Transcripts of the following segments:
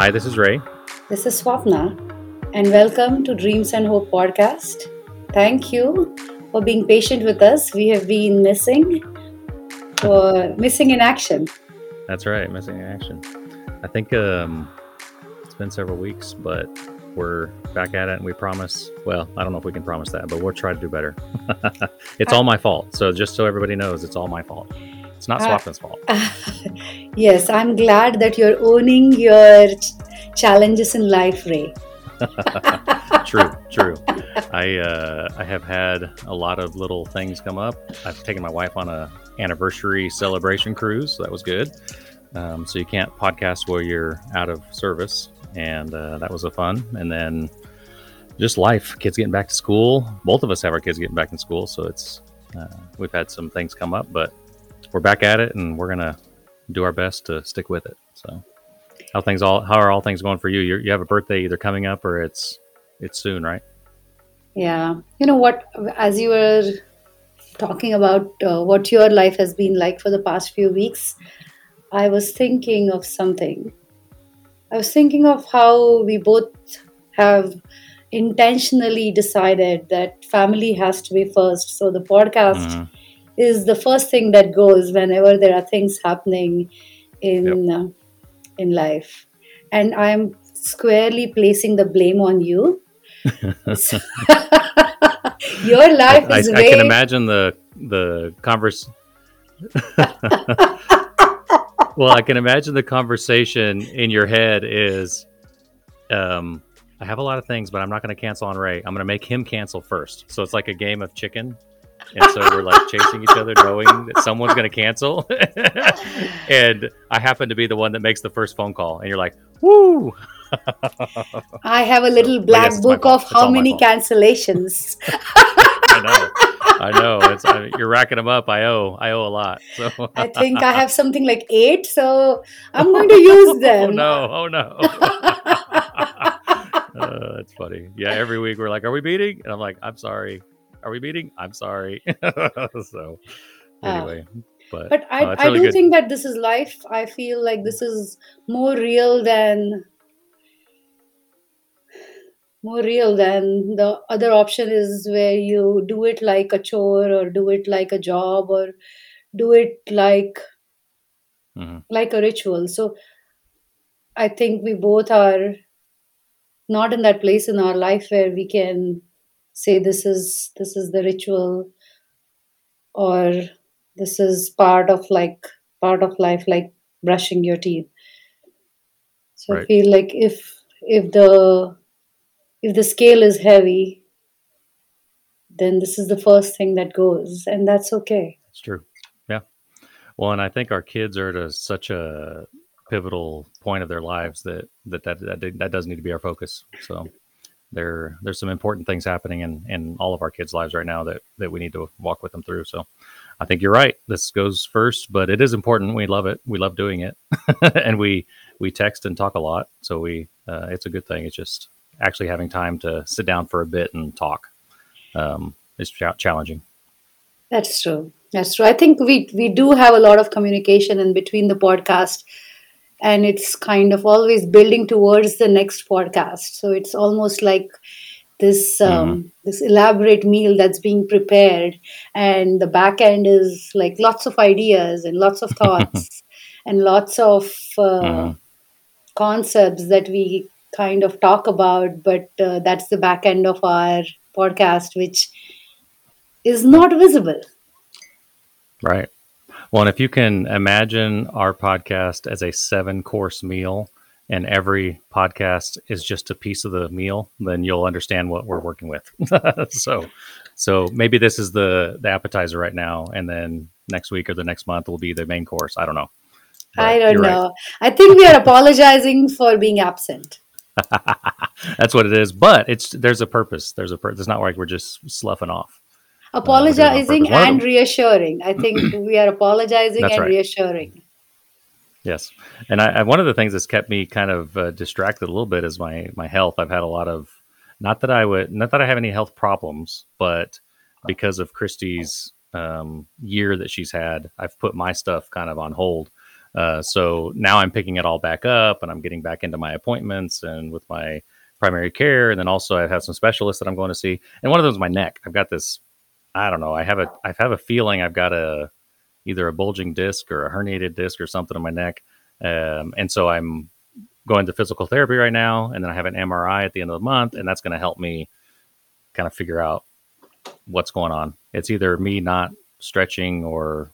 Hi, this is Ray. This is Swapna, and welcome to Dreams and Hope podcast. Thank you for being patient with us. We have been missing, or missing in action. That's right, missing in action. I think um, been several weeks, but we're back at it, and we promise. Well, I don't know if we can promise that, but we'll try to do better. it's all my fault. So just so everybody knows, it's all my fault. It's not Uh, Swapna's fault. yes, I'm glad that you're owning your ch- challenges in life, Ray. true, true. I uh, I have had a lot of little things come up. I've taken my wife on a anniversary celebration cruise. So that was good. Um, so you can't podcast while you're out of service, and uh, that was a fun. And then just life, kids getting back to school. Both of us have our kids getting back in school, so it's uh, we've had some things come up, but we're back at it, and we're gonna do our best to stick with it. So how things all how are all things going for you? You're, you have a birthday either coming up or it's it's soon, right? Yeah. You know what? As you were talking about uh, what your life has been like for the past few weeks, I was thinking of something. I was thinking of how we both have intentionally decided that family has to be first. So the podcast Mhm. is the first thing that goes whenever there are things happening in uh, in life. And I'm squarely placing the blame on you. Your life I, is I way can imagine the the converse. well, I can imagine the conversation in your head is, um, I have a lot of things, but I'm not going to cancel on Ray. I'm going to make him cancel first. So it's like a game of chicken, and so we're like chasing each other, knowing that someone's going to cancel. and I happen to be the one that makes the first phone call, and you're like, "Woo!" I have a little but black yes, book of It's how many cancellations. I know. I know. It's I, you're racking them up. I owe. I owe a lot. So I think I have something like eight, so I'm going to use oh them. no! Oh no! uh, that's funny. Yeah, every week we're like, "Are we beating?" And I'm like, "I'm sorry. Are we beating? I'm sorry." so anyway, but, But I, no, it's I do good. think that this is life. I feel like this is more real than more real than the other option is where you do it like a chore or do it like a job or do it like Mhm. like a ritual. So I think we both are not in that place in our life where we can say this is this is the ritual or this is part of like part of life like brushing your teeth so i feel like if if the if the scale is heavy then this is the first thing that goes and that's okay It's true. Yeah. Well, and I think our kids are at a, such a pivotal point of their lives that that that that, that does need to be our focus. So there there's some important things happening in in all of our kids' lives right now that that we need to walk with them through. So I think you're right. This goes first, but it is important. We love it. We love doing it, and we we text and talk a lot. So we uh, it's a good thing. It's just actually having time to sit down for a bit and talk um, is cha- challenging. that's true that's true i think we we do have a lot of communication in between the podcast and it's kind of always building towards the next podcast so it's almost like this um, this elaborate meal that's being prepared and the back end is like lots of ideas and lots of thoughts and lots of uh, Mhm. concepts that we kind of talk about but uh, that's the back end of our podcast which is not visible Right. Well, and if you can imagine our podcast as a seven course meal and every podcast is just a piece of the meal, then you'll understand what we're working with. so, so maybe this is the, the appetizer right now. And then next week or the next month will be the main course. I don't know. But i don't you're right. know i think we are apologizing for being absent That's what it is. But it's, there's a purpose. There's a purpose. It's not like we're just sloughing off. apologizing. One and reassuring i think we are apologizing That's and right. reassuring Yes, and I, I, one of the things that's kept me kind of uh, distracted a little bit is my my health. I've had a lot of not that I would not that I have any health problems, but because of Christy's um, year that she's had, I've put my stuff kind of on hold. Uh, so now I'm picking it all back up, and I'm getting back into my appointments and with my primary care, and then also I have some specialists that I'm going to see. And one of them is my neck. I've got this. I don't know. I have a I have a feeling I've got a either a bulging disc or a herniated disc or something in my neck. Um, and so I'm going to physical therapy right now, and then I have an MRI at the end of the month, and that's going to help me kind of figure out what's going on. It's either me not stretching or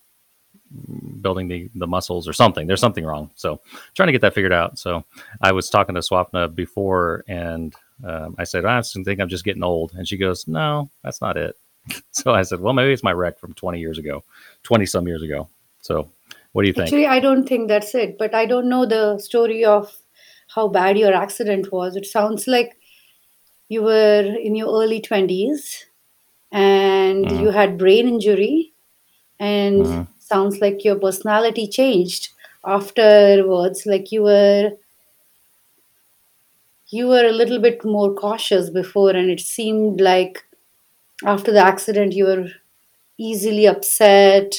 building the, the muscles or something. There's something wrong. So trying to get that figured out. So I was talking to Swapna before, and um, I said, I think I'm just getting old, and she goes, No, that's not it. so I said, well, maybe it's my wreck from 20 years ago, 20 some years ago. So what do you think? Actually, I don't think that's it, but I don't know the story of how bad your accident was. It sounds like you were in your early 20s and mm-hmm. you had brain injury and mm-hmm. Sounds like your personality changed afterwards like you were you were a little bit more cautious before and it seemed like after the accident you were easily upset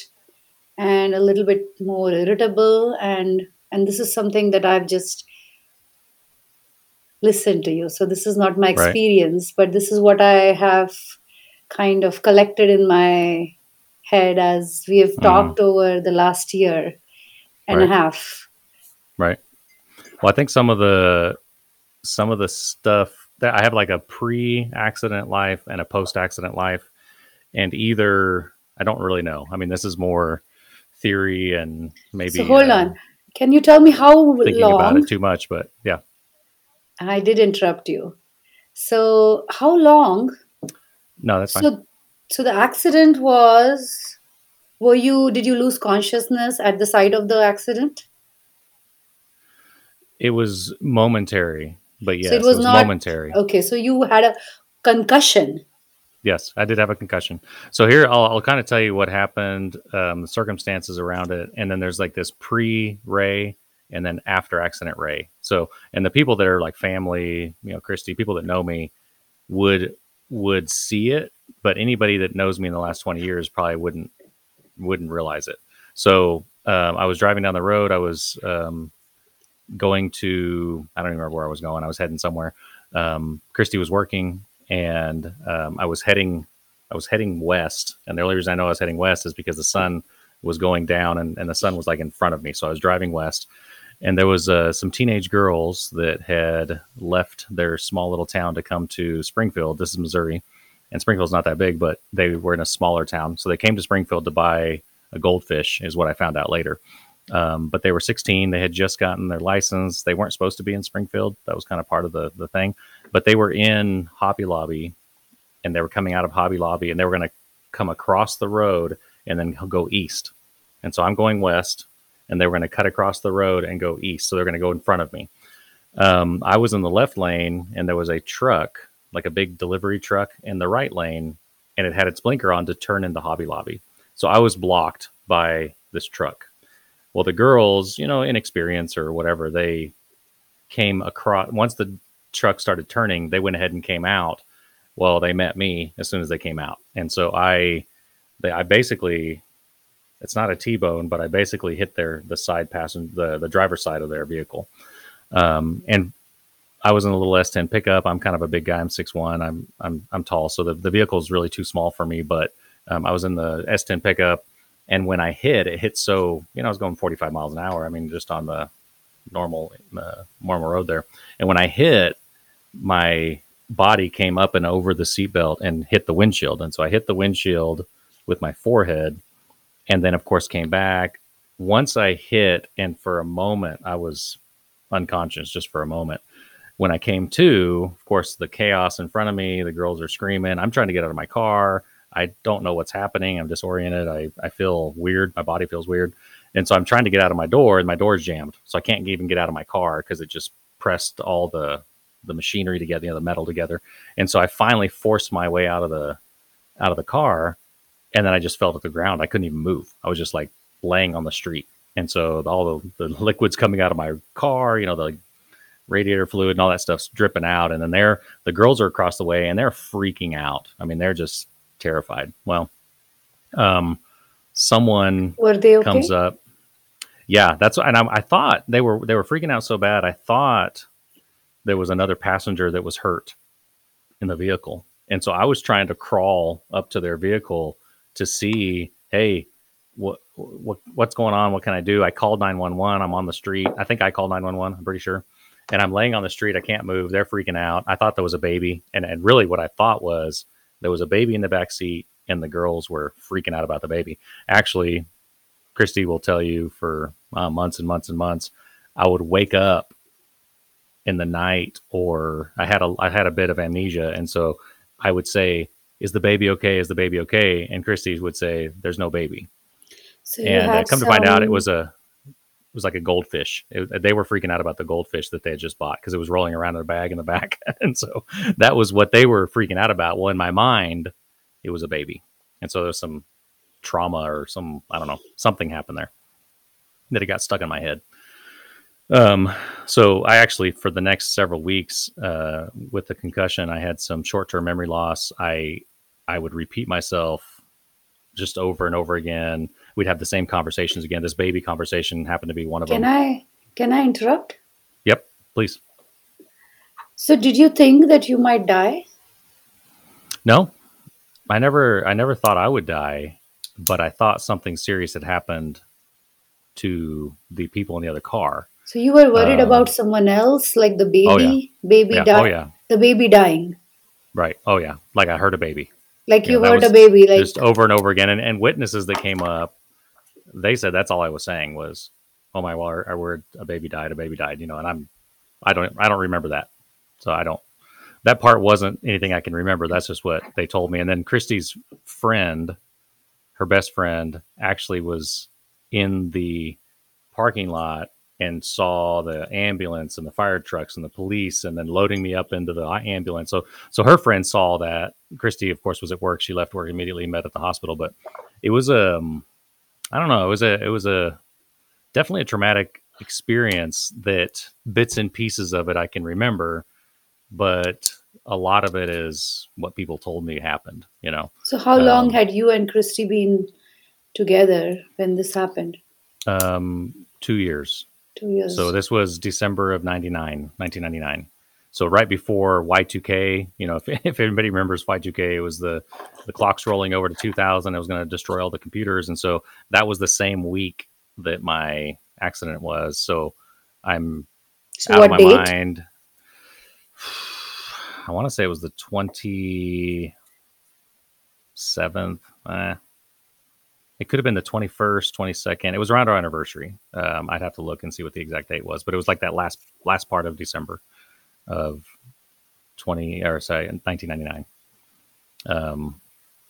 and a little bit more irritable and and this is something that i've just listened to you so this is not my Right. experience but this is what i have kind of collected in my head as we have hmm talked over the last year and a half Right. Well, I think some of the some of the stuff that I have like a pre-accident life and a post-accident life, and either I don't really know. I mean, this is more theory and maybe. So hold uh, on. Can you tell me how thinking long? about it too much, but yeah. I did interrupt you. So how long? No, that's fine. So, so the accident was. Were you? Did you lose consciousness at the site of the accident? It was momentary. But yes, so it was, it was not momentary. Okay, so you had a concussion. Yes, I did have a concussion. So here, I'll, I'll kind of tell you what happened, um, the circumstances around it, and then there's like this pre-ray and then after accident ray. So, and the people that are like family, you know, Christy, people that know me would would see it, but anybody that knows me in the last 20 years probably wouldn't wouldn't realize it. So, um, I was driving down the road. I was um, going to I don't even remember where I was going. I was heading somewhere. Um, Christy was working, and um, I was heading I was heading west. And the only reason I know I was heading west is because the sun was going down, and, and the sun was like in front of me. So I was driving west, and there was uh, some teenage girls that had left their small little town to come to Springfield. This is Missouri, and Springfield's not that big, but they were in a smaller town, so they came to Springfield to buy a goldfish. Is what I found out later. Um, but they were 16. They had just gotten their license. They weren't supposed to be in Springfield. That was kind of part of the, the thing. But they were in Hobby Lobby and they were coming out of Hobby Lobby and they were going to come across the road and then go east. And so I'm going west and they were going to cut across the road and go east. So they're going to go in front of me. Um, I was in the left lane and there was a truck, like a big delivery truck, in the right lane and it had its blinker on to turn into Hobby Lobby. So I was blocked by this truck well, the girls, you know, inexperienced or whatever, they came across once the truck started turning, they went ahead and came out. Well, they met me as soon as they came out, and so I, they, I basically, it's not a T-bone, but I basically hit their the side passenger, the the driver's side of their vehicle, um, and I was in a little S10 pickup. I'm kind of a big guy. I'm six one. I'm I'm I'm tall, so the the vehicle is really too small for me. But um, I was in the S10 pickup. And when I hit, it hit so, you know, I was going 45 miles an hour. I mean, just on the normal, uh, normal road there. And when I hit, my body came up and over the seatbelt and hit the windshield. And so I hit the windshield with my forehead and then, of course, came back. Once I hit, and for a moment, I was unconscious just for a moment. When I came to, of course, the chaos in front of me, the girls are screaming. I'm trying to get out of my car. I don't know what's happening. I'm disoriented. I, I feel weird. My body feels weird. And so I'm trying to get out of my door and my door is jammed. So I can't even get out of my car because it just pressed all the the machinery together, you know, the metal together. And so I finally forced my way out of the out of the car and then I just fell to the ground. I couldn't even move. I was just like laying on the street and so all the, the liquids coming out of my car, you know, the radiator fluid and all that stuff's dripping out. And then they're the girls are across the way and they're freaking out. I mean, they're just terrified. Well, um, someone Were they comes up. Yeah, that's and I, I thought they were they were freaking out so bad. I thought there was another passenger that was hurt in the vehicle, and so I was trying to crawl up to their vehicle to see, hey, what what what's going on? What can I do? I called nine one one. I'm on the street. I think I called nine one one. I'm pretty sure. And I'm laying on the street. I can't move. They're freaking out. I thought there was a baby, and and really what I thought was there was a baby in the back seat, and the girls were freaking out about the baby. Actually, Christy will tell you for uh, months and months and months, I would wake up in the night, or I had a I had a bit of amnesia, and so I would say, "Is the baby okay? Is the baby okay?" And Christy would say, "There's no baby." So And uh, come to find out, it was a was like a goldfish. It, they were freaking out about the goldfish that they had just bought because it was rolling around in a bag in the back, and so that was what they were freaking out about. Well, in my mind, it was a baby, and so there's some trauma or some I don't know something happened there that it got stuck in my head. Um, so I actually for the next several weeks uh, with the concussion, I had some short-term memory loss. I I would repeat myself just over and over again. We'd have the same conversations again. This baby conversation happened to be one of Can them. I can I interrupt? Yep, please. So did you think that you might die? No, I never I never thought I would die, but I thought something serious had happened to the people in the other car. So you were worried Um, about someone else, like the oh yeah, baby, baby yeah, oh yeah, the baby dying, right, oh yeah. Like I heard a baby. like You you that heard a baby, like just over and over again. And, and witnesses that came up, they said that's all I was saying was, "Oh my I word, a baby died, a baby died." You know, and I'm, I don't, I don't remember that, so I don't. That part wasn't anything I can remember. That's just what they told me. And then Christy's friend, her best friend, actually was in the parking lot and saw the ambulance and the fire trucks and the police and then loading me up into the ambulance. So so her friend saw that. Christy, of course, was at work. She left work immediately, met at the hospital. But it was um I don't know, it was a it was a definitely a traumatic experience that bits and pieces of it I can remember, but a lot of it is what people told me happened, you know. so. How long Um, had you and Christy been together when this happened? um, two years. Two years. So this was December of 99, 1999. So right before Y2K, you know, if, if anybody remembers Y2K, it was the, the clocks rolling over to 2000. It was going to destroy all the computers. And so that was the same week that my accident was. So I'm So out of my date? mind. I want to say it was the 27th. Eh, it could have been the 21st, 22nd. It was around our anniversary. Um, I'd have to look and see what the exact date was, but it was like that last last part of December of 20 or sorry, 1999. Um,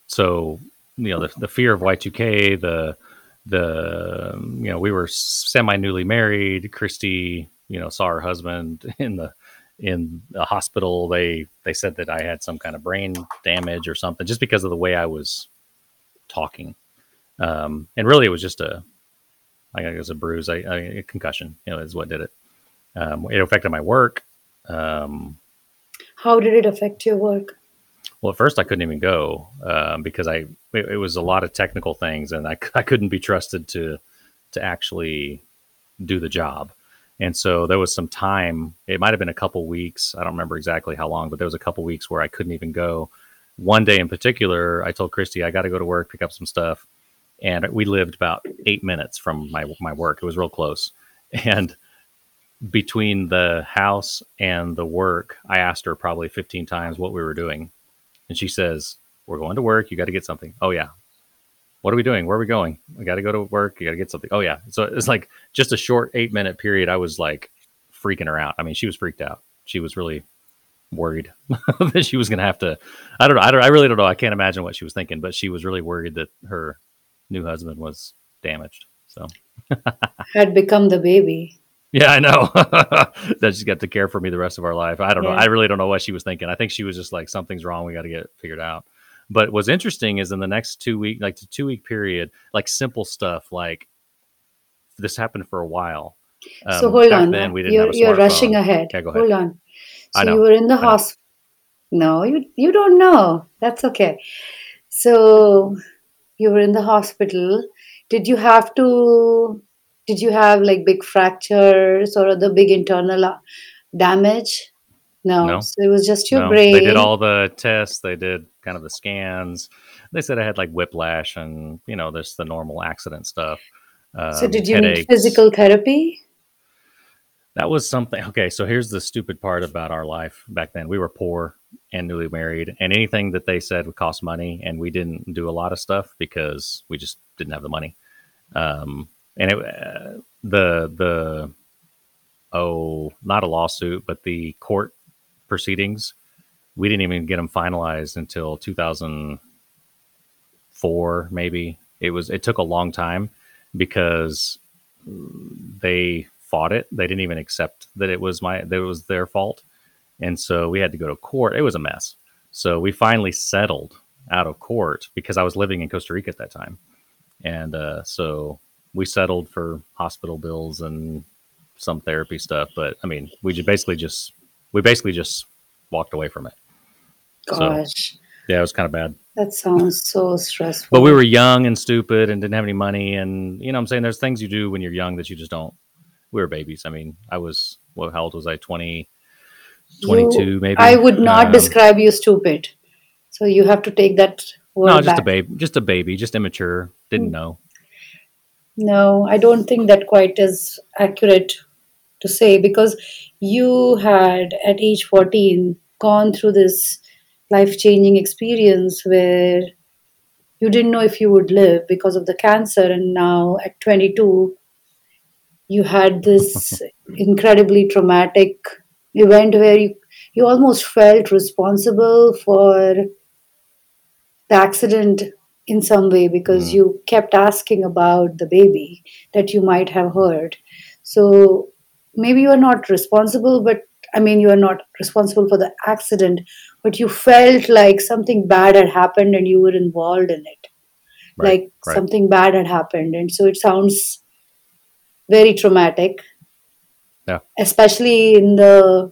so you know the, the fear of Y2K, the the you know we were semi newly married. Christy, you know, saw her husband in the in the hospital. They they said that I had some kind of brain damage or something just because of the way I was talking. Um, and really, it was just a I was a bruise, I, I, a concussion. You know, is what did it. Um, it affected my work. Um, How did it affect your work? well, at first I couldn't even go um, because I it, it was a lot of technical things, and I, I couldn't be trusted to to actually do the job. And so there was some time. It might have been a couple weeks. I don't remember exactly how long, but there was a couple weeks where I couldn't even go. One day in particular, I told Christy I got to go to work, pick up some stuff, and we lived about eight minutes from my my work. It was real close, and between the house and the work, I asked her probably 15 times what we were doing. And she says, We're going to work. You got to get something. Oh, yeah. What are we doing? Where are we going? We got to go to work. You got to get something. Oh, yeah. So it's like just a short eight minute period. I was like freaking her out. I mean, she was freaked out. She was really worried that she was going to have to. I don't know. I, don't, I really don't know. I can't imagine what she was thinking, but she was really worried that her new husband was damaged. So. Had become the baby. Yeah, I know. that she's got to care for me the rest of our life. I don't know. I really don't know what she was thinking. I think she was just like, something's wrong. We got to get it figured out. But what's interesting is in the next two week, like the two week period, like simple stuff like this happened for a while. So Um, hold on. then, we didn't You're you're rushing ahead. Okay, go ahead. Hold on. I So you were in the hospital. No, you you don't know. That's okay. So you were in the hospital. Did you have to? Did you have like big fractures or other big internal uh, damage? No. No, So it was just your no. They did all the tests. They did kind of the scans. They said I had like whiplash and you know, there's the normal accident stuff, So um, did you need physical therapy? That was something. Okay, so here's the stupid part about our life back then. We were poor and newly married, and anything that they said would cost money, and we didn't do a lot of stuff because we just didn't have the money. Um, and it, uh, the the oh, not a lawsuit, but the court proceedings, we didn't even get them finalized until 2004, maybe. It was. It took a long time because they fought it. They didn't even accept that it was my that it was their fault, and so we had to go to court. It was a mess. So we finally settled out of court because I was living in Costa Rica at that time, and uh, so we settled for hospital bills and some therapy stuff. But I mean, we just basically just we basically just walked away from it. So Gosh, yeah, it was kind of bad. that sounds so stressful. But we were young and stupid and didn't have any money, and you know, what I'm saying there's things you do when you're young that you just don't. We were babies. I mean, I was what? How old was I? 20, You, 22 I would not Um, describe you stupid. So you have to take that no, word just a baby, just a baby, just immature. Didn't Hmm. know. No, I don't think that quite is accurate to say because you had at age 14 gone through this life-changing experience where you didn't know if you would live because of the cancer and now at 22 you had this incredibly traumatic event where you, you almost felt responsible for the accident in some way because Mm. you kept asking about the baby that you might have heard. So maybe you are not responsible, but I mean, you are not responsible for the accident, but you felt like something bad had happened and you were involved in it. Right, Like right. something bad had happened. And so it sounds very traumatic, Yeah, especially in the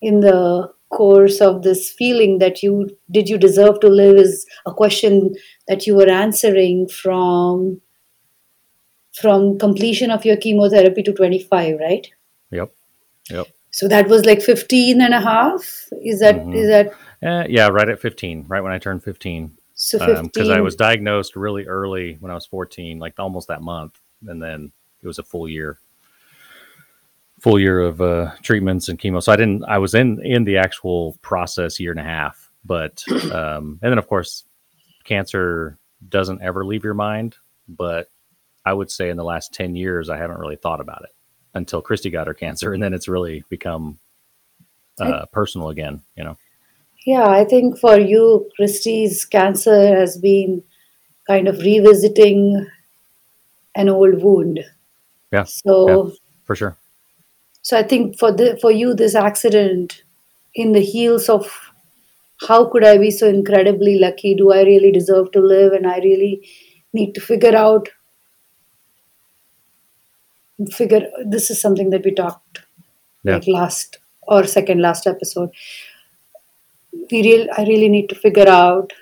in the course of this feeling that you did you deserve to live is a question that you were answering from from completion of your chemotherapy to 25 right? Yep, yep. so that was like 15 and a half? Is that hmm is that Uh, yeah, right at 15, right when I turned 15. so Because I was diagnosed really early when I was 14, like almost that month, and then it was a full year, full year of uh, treatments and chemo. So I didn't. I was in in the actual process year and a half, but um, and then of course, cancer doesn't ever leave your mind. But I would say in the last 10 years, I haven't really thought about it until Christy got her cancer, and then it's really become I, uh, personal again. You know. yeah i think for you Christy's cancer has been kind of revisiting an old wound Yeah. so Yeah. For sure. So I think for the for you this accident in the heels of how could I be so incredibly lucky? Do I really deserve to live? And I really need to figure out figure this is something that we talked Yeah. like last or second last episode. We real I really need to figure out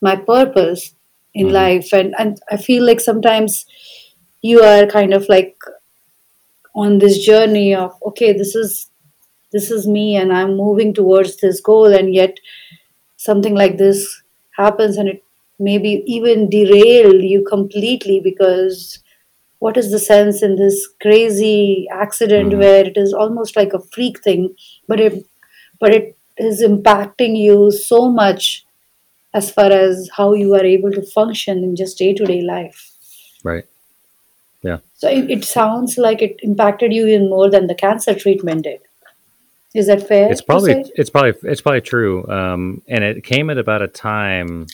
my purpose in hmm life and, and I feel like sometimes you are kind of like on this journey of okay this is this is me and i'm moving towards this goal and yet something like this happens and it maybe even derail you completely because what is the sense in this crazy accident hmm where it is almost like a freak thing but it but it is impacting you so much as far as how you are able to function in just day-to-day life Right. Yeah. so it, it sounds like it impacted you even more than the cancer treatment did. Is that fair It's probably it's probably it's probably true. Um, and it came at about a time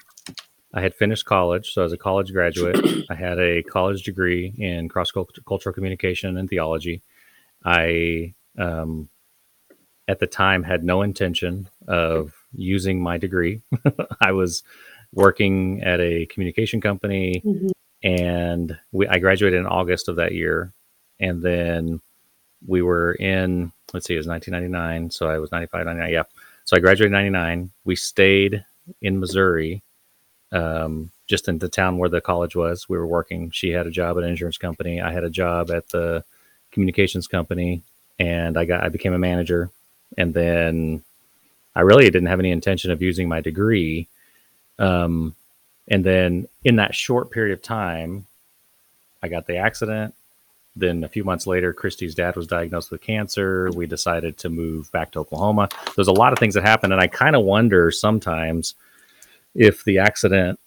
I had finished college, so I was a college graduate. I had a college degree in cross cultural communication and theology. I um, at the time had no intention of using my degree. I was working at a communication company hmm and we I graduated in August of that year, and then we were in let's see, it was 1999, so I was 95, 99, yeah. So I graduated 99. We stayed in Missouri, um, just in the town where the college was. We were working. She had a job at an insurance company. I had a job at the communications company, and I got I became a manager. And then I really didn't have any intention of using my degree. Um, and then in that short period of time, I got the accident. Then a few months later, Christy's dad was diagnosed with cancer. We decided to move back to Oklahoma. There's a lot of things that happened, and I kind of wonder sometimes if the accident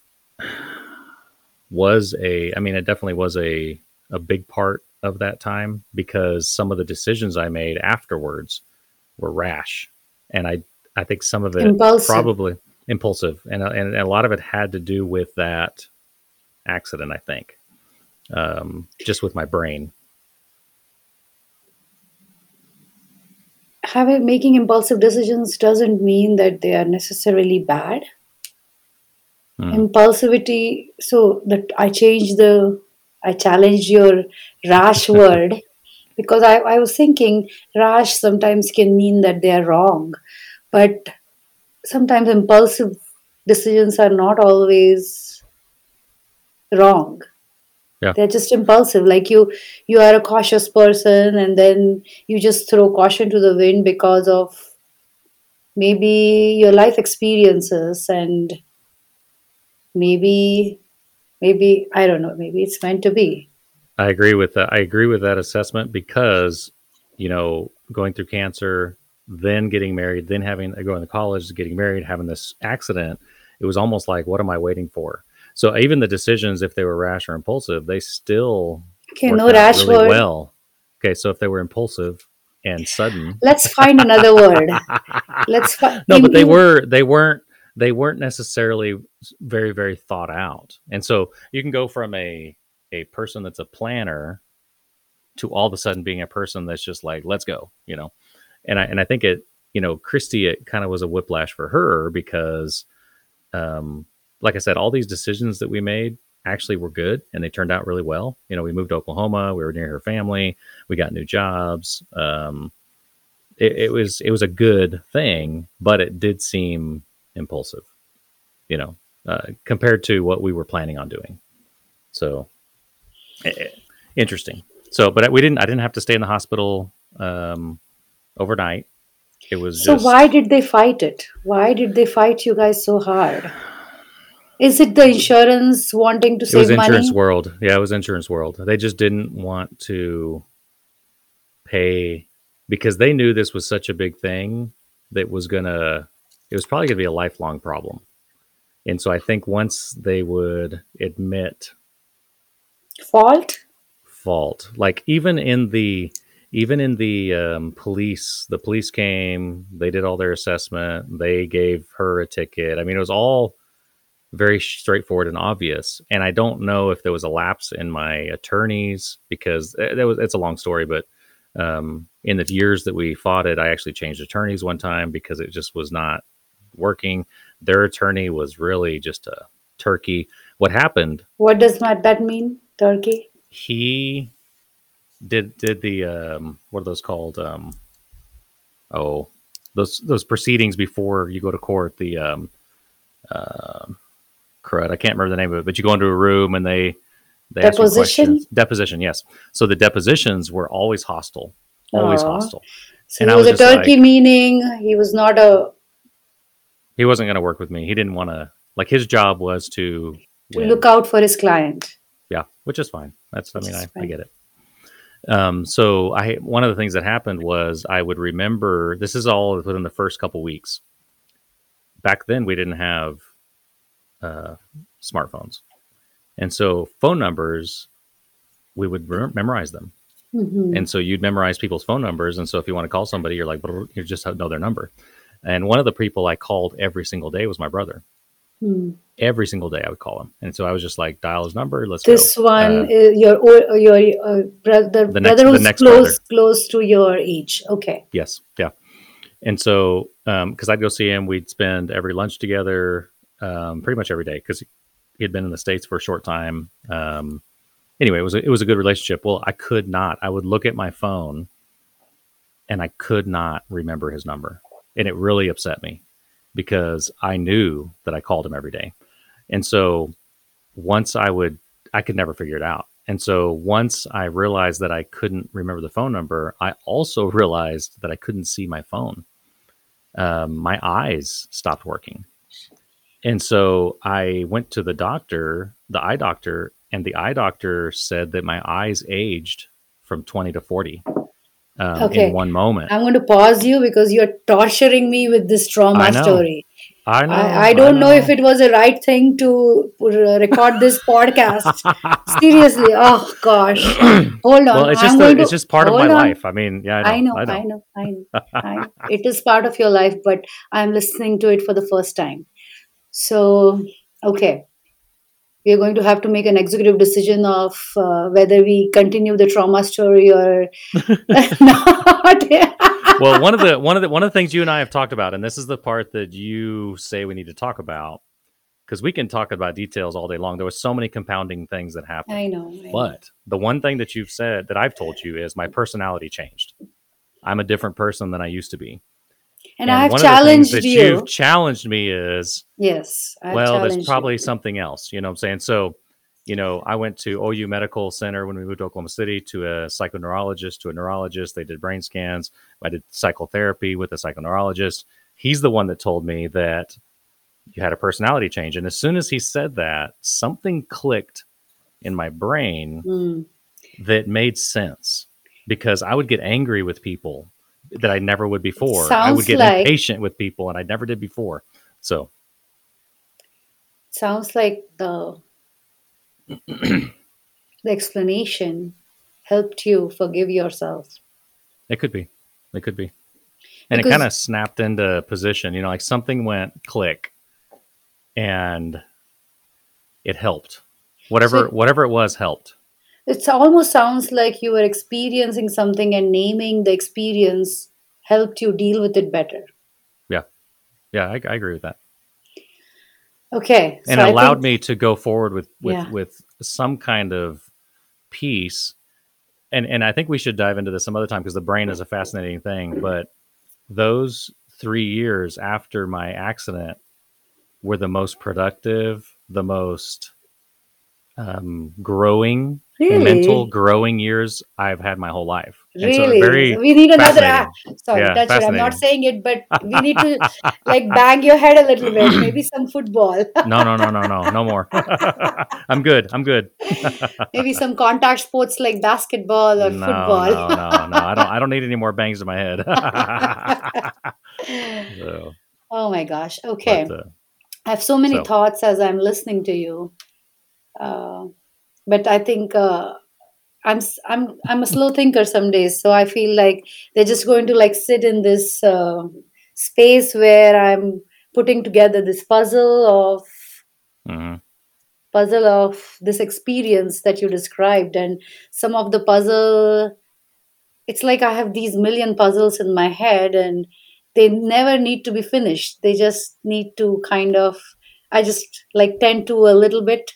was a. I mean, it definitely was a a big part of that time because some of the decisions I made afterwards were rash, and I I think some of it impulsive. probably impulsive, and, and and a lot of it had to do with that accident. I think um, just with my brain. Having making impulsive decisions doesn't mean that they are necessarily bad. Hmm. Impulsivity. So that I changed the, I challenged your rash word because I, I was thinking rash sometimes can mean that they are wrong, but sometimes impulsive decisions are not always wrong. Yeah. they're just impulsive. Like you you are a cautious person and then you just throw caution to the wind because of maybe your life experiences and maybe maybe i don't know maybe it's meant to be. I agree with that. I agree with that assessment because you know going through cancer then getting married then having uh, going to college getting married having this accident it was almost like what am i waiting for so even the decisions, if they were rash or impulsive, they still okay, no rash really word. well. Okay, so if they were impulsive and sudden, let's find another word. Let's fi- no, but they were they weren't they weren't necessarily very very thought out, and so you can go from a a person that's a planner to all of a sudden being a person that's just like let's go, you know, and I and I think it you know Christy it kind of was a whiplash for her because um like I said, all these decisions that we made actually were good and they turned out really well. You know, we moved to Oklahoma, we were near her family, we got new jobs. Um, it, it was it was a good thing, but it did seem impulsive, you know, uh, compared to what we were planning on doing. So eh, eh, interesting. So, but we didn't. I didn't have to stay in the hospital um, overnight. It was so. Just, why did they fight it? Why did they fight you guys so hard? Is it the insurance wanting to save money? It was insurance world. Yeah, it was insurance world. They just didn't want to pay because they knew this was such a big thing that was gonna. It was probably gonna be a lifelong problem. And so I think once they would admit fault, fault, like even in the even in the um, police, the police came, they did all their assessment, they gave her a ticket. I mean, it was all very straightforward and obvious. And I don't know if there was a lapse in my attorneys because eh, that was it's a long story, but um, in the years that we fought it, I actually changed attorneys one time because it just was not working. Their attorney was really just a turkey. What happened? What does that mean, turkey? He did did the um, what are those called? Um, oh, those those proceedings before you go to court. The um, uh, crud. I can't remember the name of it, but you go into a room and they they deposition. Deposition, yes. So the depositions were always hostile, always Aww. hostile. So and he was, was a turkey, like, meaning he was not a. He wasn't going to work with me. He didn't want to. Like his job was to to win. look out for his client. Yeah, which is fine. That's I mean I, I, get it. Um, so I one of the things that happened was I would remember this is all within the first couple weeks. Back then we didn't have uh, smartphones. And so phone numbers, we would re- memorize them. Mm-hmm. And so you'd memorize people's phone numbers. And so if you want to call somebody, you're like, you just know their number. And one of the people I called every single day was my brother. Mm. Every single day I would call him. And so I was just like, dial his number. Let's this go. one, uh, your, your uh, brother, the next, brother who's close, brother. close to your age. Okay. Yes. Yeah. And so, because um, I'd go see him, we'd spend every lunch together um, pretty much every day because he had been in the states for a short time. Um, anyway, it was a, it was a good relationship. Well, I could not. I would look at my phone, and I could not remember his number, and it really upset me because I knew that I called him every day, and so once I would, I could never figure it out. And so once I realized that I couldn't remember the phone number, I also realized that I couldn't see my phone. Um, my eyes stopped working. And so I went to the doctor, the eye doctor, and the eye doctor said that my eyes aged from 20 to 40 um, Okay. in one moment. I'm going to pause you because you're torturing me with this trauma I know. story. I know. I, I don't know if it was the right thing to record this podcast. Seriously, oh gosh. Hold on. well, it's just, going a, it's just part of my on. life. I mean, yeah, I know. know, I know. I know, I know, I know. It is part of your life, but I'm listening to it for the first time. So, okay, we are going to have to make an executive decision of uh, whether we continue the trauma story or not. well, one of the one of the one of the things you and I have talked about, and this is the part that you say we need to talk about, because we can talk about details all day long. There were so many compounding things that happened. I know. I know. But the one thing that you've said that I've told you is my personality changed. I'm a different person than I used to be. And I have one of the things challenged that you. you've challenged me is Yes. I've well, there's probably you. something else. You know what I'm saying? So, you know, I went to OU Medical Center when we moved to Oklahoma City to a psychoneurologist, to a neurologist. They did brain scans. I did psychotherapy with a psychoneurologist. He's the one that told me that you had a personality change. And as soon as he said that, something clicked in my brain Mm. that made sense because I would get angry with people that I never would before. I would get like- impatient with people and I never did before. So, Sounds like the the explanation helped you forgive yourself. It could be. It could be. And it kind of snapped into position, you know, like something went click and it helped. Whatever So- whatever it was helped. It almost sounds like you were experiencing something and naming the experience helped you deal with it better. Yeah, I, I agree with that. Okay. And so allowed think- me to go forward with with Yeah. with some kind of peace. And and I think we should dive into this some other time because the brain is a fascinating thing, but those 3 years after my accident were the most productive, the most um, growing Really? mental growing years I've had my whole life. And so Really? very we need another app. Sorry, Yeah, that's it. I'm not saying it, but we need to like bang your head a little bit, maybe some football, no, no, no, no, no, no more. I'm good. I'm good. maybe some contact sports like basketball or no, football. no, no, no. I don't. I don't need any more bangs in my head. so, oh my gosh. Okay. but, uh, I have so many So- thoughts as I'm listening to you, uh, but I think uh, I'm s- I'm I'm a slow thinker some days, so I feel like they're just going to like sit in this uh, space where I'm putting together this puzzle of mhm. puzzle of this experience that you described, and some of the puzzle, it's like I have these million puzzles in my head, and they never need to be finished. They just need to kind of, I just like tend to a little bit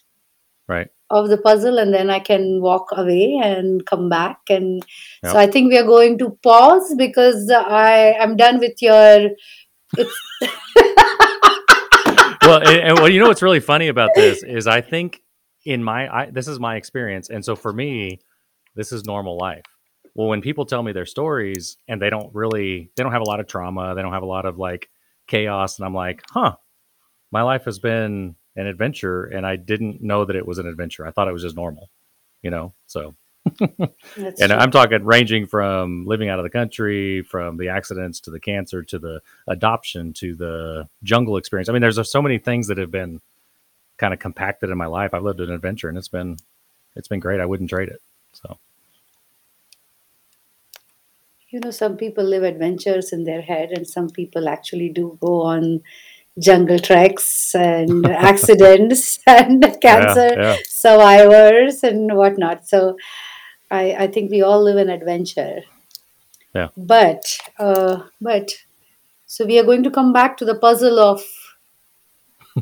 right. Of the puzzle and then I can walk away and come back. And Yep. so I think we are going to pause because I i'm done with your. Well, and, and well, you know what's really funny about this is I think in my I, this is my experience, and so for me, this is normal life. Well, when people tell me their stories and they don't really, they don't have a lot of trauma, they don't have a lot of like chaos, and I'm like, huh, my life has been an adventure, and I didn't know that it was an adventure. I thought it was just normal, you know. So, and true. I'm talking ranging from living out of the country, from the accidents to the cancer to the adoption to the jungle experience. I mean, there's so many things that have been kind of compacted in my life. I've lived an adventure, and it's been it's been great. I wouldn't trade it. So You know, some people live adventures in their head, and some people actually do go on jungle treks and accidents and cancer yeah. survivors and whatnot. So I, I think we all live an adventure. Yeah. But uh, but so we are going to come back to the puzzle of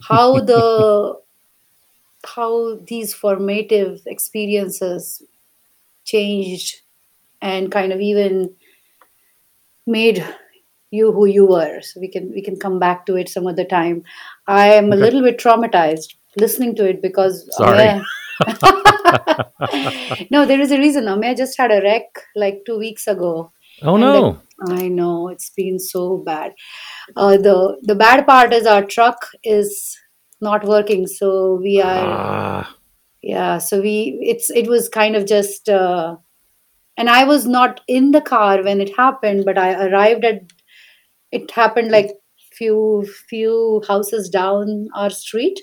how the how these formative experiences changed and kind of even made you who you were. So we can we can come back to it some other time. I am a little bit traumatized listening to it because Sorry. No there is a reason. Ameya just had a wreck like two weeks ago. Oh no. then i know. It's been so bad. Uh, the the bad part is our truck is not working. So we are Ah, yeah so we it's it was kind of just uh, and i was not in the car when it happened but i arrived at it happened like few few houses down our street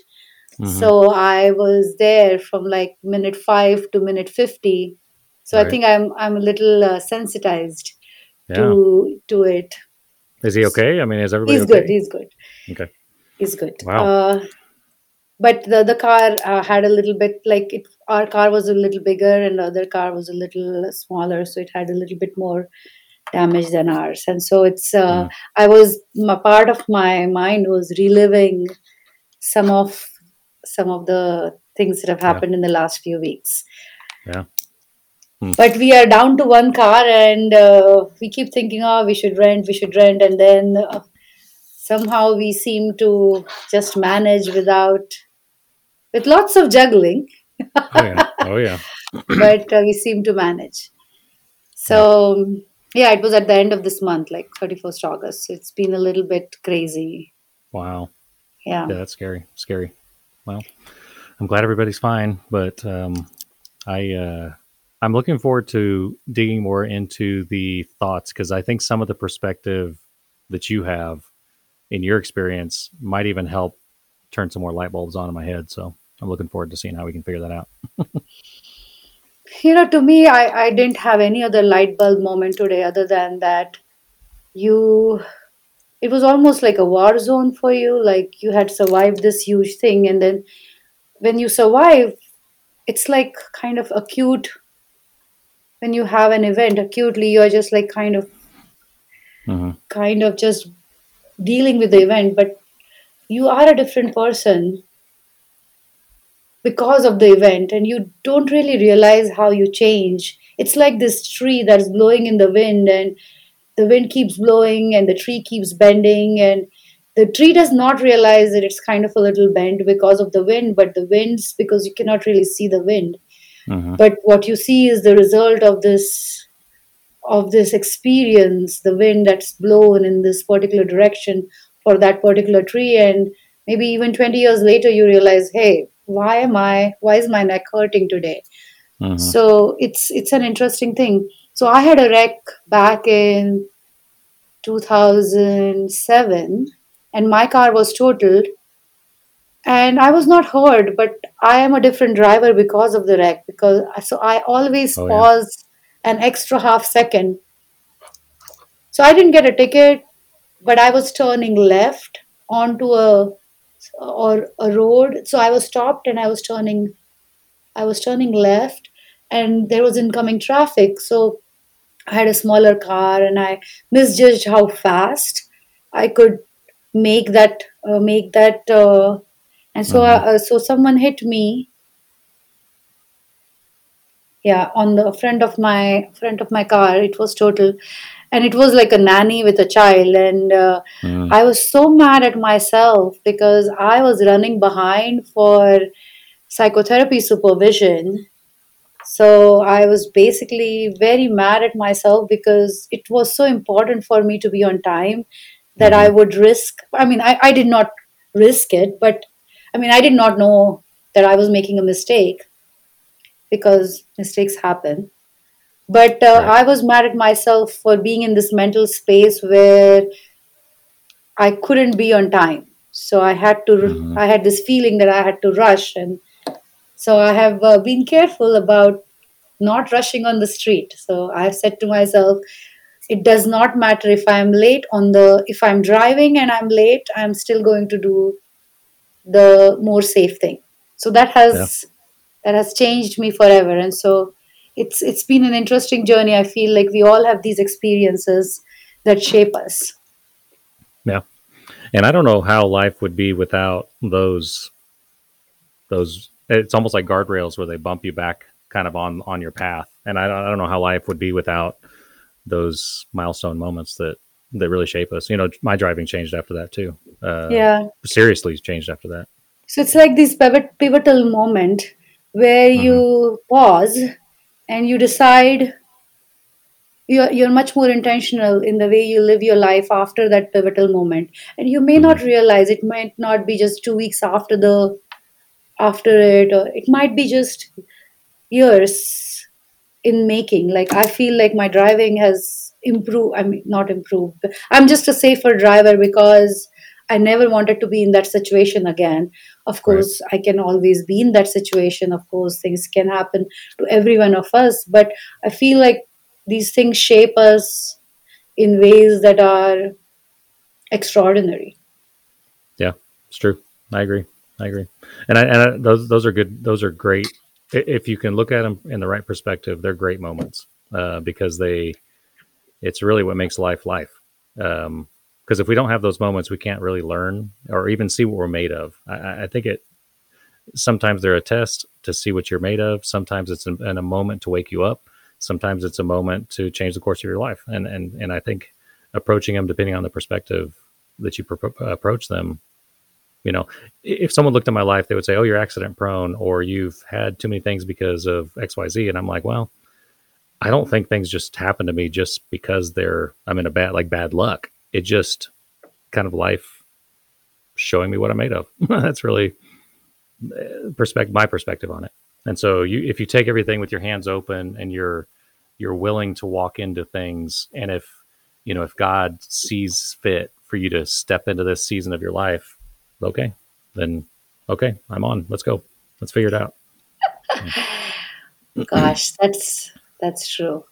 mhm. so i was there from like minute 5 to minute 50 so i think i'm i'm a little uh, sensitized Yeah. to to it Is he okay? I mean, is everybody he's good he's good Okay. he's good Wow. uh, but the the car uh, had a little bit like it our car was a little bigger and the other car was a little smaller so it had a little bit more damage than ours and so it's uh, Mm. i was my part of my mind was reliving some of some of the things that have Yeah. happened in the last few weeks Yeah. Hmm. but we are down to one car and uh, we keep thinking oh we should rent we should rent and then uh, somehow we seem to just manage without with lots of juggling Oh yeah. Oh yeah. but uh, we seem to manage so Yeah. Yeah it was at the end of this month like 31st august so it's been a little bit crazy Wow. yeah Yeah, that's scary. Scary. Well, I'm glad everybody's fine, but um, I uh, I'm looking forward to digging more into the thoughts because I think some of the perspective that you have in your experience might even help turn some more light bulbs on in my head. So I'm looking forward to seeing how we can figure that out. you know to me i i didn't have any other light bulb moment today other than that you it was almost like a war zone for you like you had survived this huge thing and then when you survive it's like kind of acute when you have an event acutely you're just like kind of hmm kind of just dealing with the event but you are a different person because of the event and you don't really realize how you change. It's like this tree that's blowing in the wind and the wind keeps blowing and the tree keeps bending and the tree does not realize that it's kind of a little bent because of the wind but the wind's because you cannot really see the wind. Hmm but what you see is the result of this of this experience the wind that's blown in this particular direction for that particular tree. And maybe even 20 years later you realize hey why am i why is my neck hurting today? Hmm so it's it's an interesting thing. So i had a wreck back in 2007 and my car was totaled and i was not hurt but i am a different driver because of the wreck because so i always Oh yeah. pause an extra half second. So i didn't get a ticket but i was turning left onto a or a road. So i was stopped and i was turning i was turning left and there was incoming traffic. So i had a smaller car and i misjudged how fast i could make that uh, make that uh, and so hmm uh, so someone hit me. Yeah on the front of my front of my car. It was total and it was like a nanny with a child. And uh, mm. I was so mad at myself because i was running behind for psychotherapy supervision. So i was basically very mad at myself because it was so important for me to be on time that i hmm would risk i mean i, I did not risk it but i mean i did not know that i was making a mistake because mistakes happen but uh, Right. i was mad at myself for being in this mental space where i couldn't be on time. So i had to hmm i had this feeling that i had to rush. And so i have uh, been careful about not rushing on the street. So i have said to myself it does not matter if i'm late on the if i'm driving and i'm late i'm still going to do the more safe thing. So that Yeah. has that has changed me forever. And so it's it's been an interesting journey i feel like we all have these experiences that shape us Yeah. And I don't know how life would be without those those it's almost like guardrails where they bump you back kind of on on your path. And I don't, I don't know how life would be without those milestone moments that that really shape us. You know, my driving changed after that too. Uh, Yeah. seriously changed after that. So it's like this pivot, pivotal moment where hmm you pause and you decide you're, you're much more intentional in the way you live your life after that pivotal moment. And you may hmm not realize it might not be just two weeks after the after it, or it might be just years in making. Like I feel like my driving has improved. I mean, not improved. but I'm just a safer driver because I never wanted to be in that situation again. Of Right. course, I can always be in that situation. Of course, things can happen to every one of us. But I feel like these things shape us in ways that are extraordinary. Yeah, it's true. I agree. I agree. And I, and I, those those are good. Those are great. If you can look at them in the right perspective, they're great moments uh, because they. It's really what makes life life. Because if we don't have those moments, we can't really learn or even see what we're made of. I, I think it. Sometimes they're a test to see what you're made of. Sometimes it's in a moment to wake you up. Sometimes it's a moment to change the course of your life. And and and I think approaching them, depending on the perspective that you pro- approach them, you know, if someone looked at my life, they would say, "Oh, you're accident prone, or you've had too many things because of X, Y, Z." And I'm like, well, I don't think things just happen to me just because they're I'm in a bad like bad luck. It just kind of life showing me what I'm made of. That's really uh, perspective my perspective on it. And so you if you take everything with your hands open and you're you're willing to walk into things and if you know if God sees fit for you to step into this season of your life, okay, then okay, I'm on. Let's go. Let's figure it out. Gosh, that's that's true.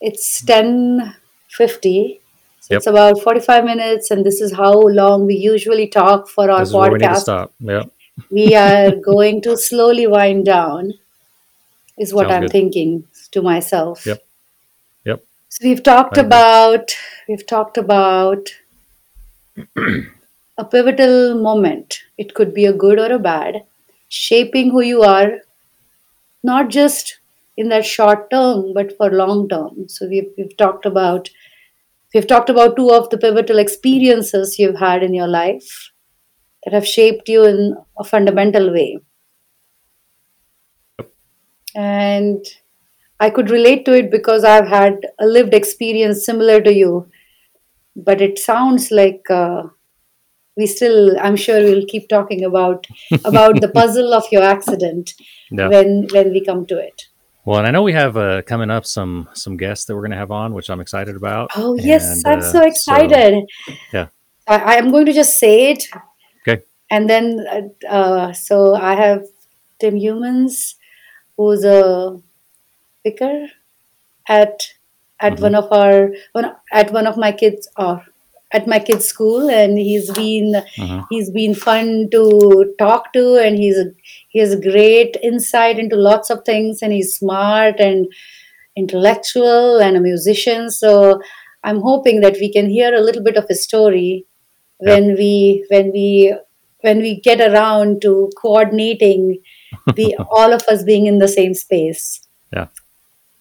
It's ten fifty. So Yep. it's about forty five minutes, and this is how long we usually talk for our This is where we need to podcast. stop. Yep. We are going to slowly wind down, is what Sounds I'm good. thinking to myself. Yep. Yep. So we've talked about we've talked about a pivotal moment. It could be a good or a bad, shaping who you are, not just in that short term, but for long term. So we've we've talked about we've talked about two of the pivotal experiences you've had in your life that have shaped you in a fundamental way. And I could relate to it because I've had a lived experience similar to you. But it sounds like uh, we still, I'm sure we'll keep talking about about the puzzle of your accident Yeah. when when we come to it. Well, and I know we have uh, coming up some some guests that we're going to have on, which I'm excited about. Oh yes, And I'm uh, so so excited. yeah, I, am going to just say it, okay, and then uh, uh, so I have Tim Humans, who's a vicar at at hmm one of our one, at one of my kids or at my kids school and he's been hmm he's been fun to talk to and he's a, he has great insight into lots of things and he's smart and intellectual and a musician so i'm hoping that we can hear a little bit of his story yeah, when we when we when we get around to coordinating the all of us being in the same space yeah.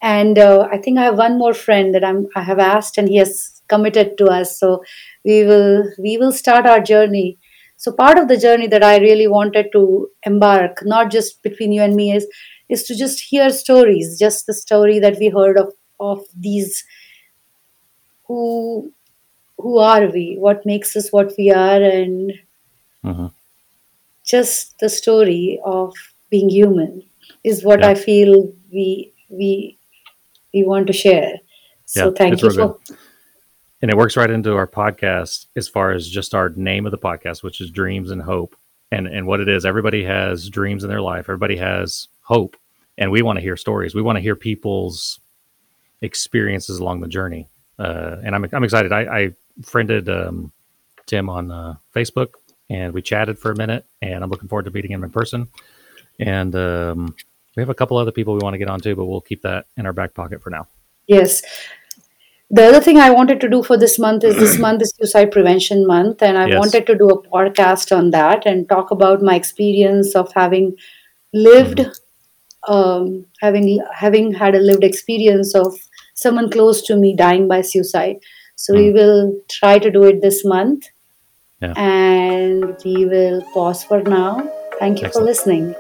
and uh, I think I have one more friend that I'm I have asked, and he has committed to us. So we will we will start our journey. So part of the journey that I really wanted to embark, not just between you and me, is is to just hear stories, just the story that we heard of of these who who are we, what makes us what we are, and hmm just the story of being human is what Yeah, I feel we we we want to share. yeah. So thank you real good. And it works right into our podcast as far as just our name of the podcast, which is Dreams and Hope. And and what it is, everybody has dreams in their life. Everybody has hope. And we want to hear stories. We want to hear people's experiences along the journey. Uh, and I'm I'm excited. I, I friended um, Tim on uh, Facebook and we chatted for a minute and I'm looking forward to meeting him in person. And um, we have a couple other people we want to get on too, but we'll keep that in our back pocket for now. yes. The other thing I wanted to do for this month is this month is Suicide Prevention Month, and I Yes. wanted to do a podcast on that and talk about my experience of having lived hmm um, having having had a lived experience of someone close to me dying by suicide. So we mm will try to do it this month, Yeah. and we will pause for now. Thank you for listening.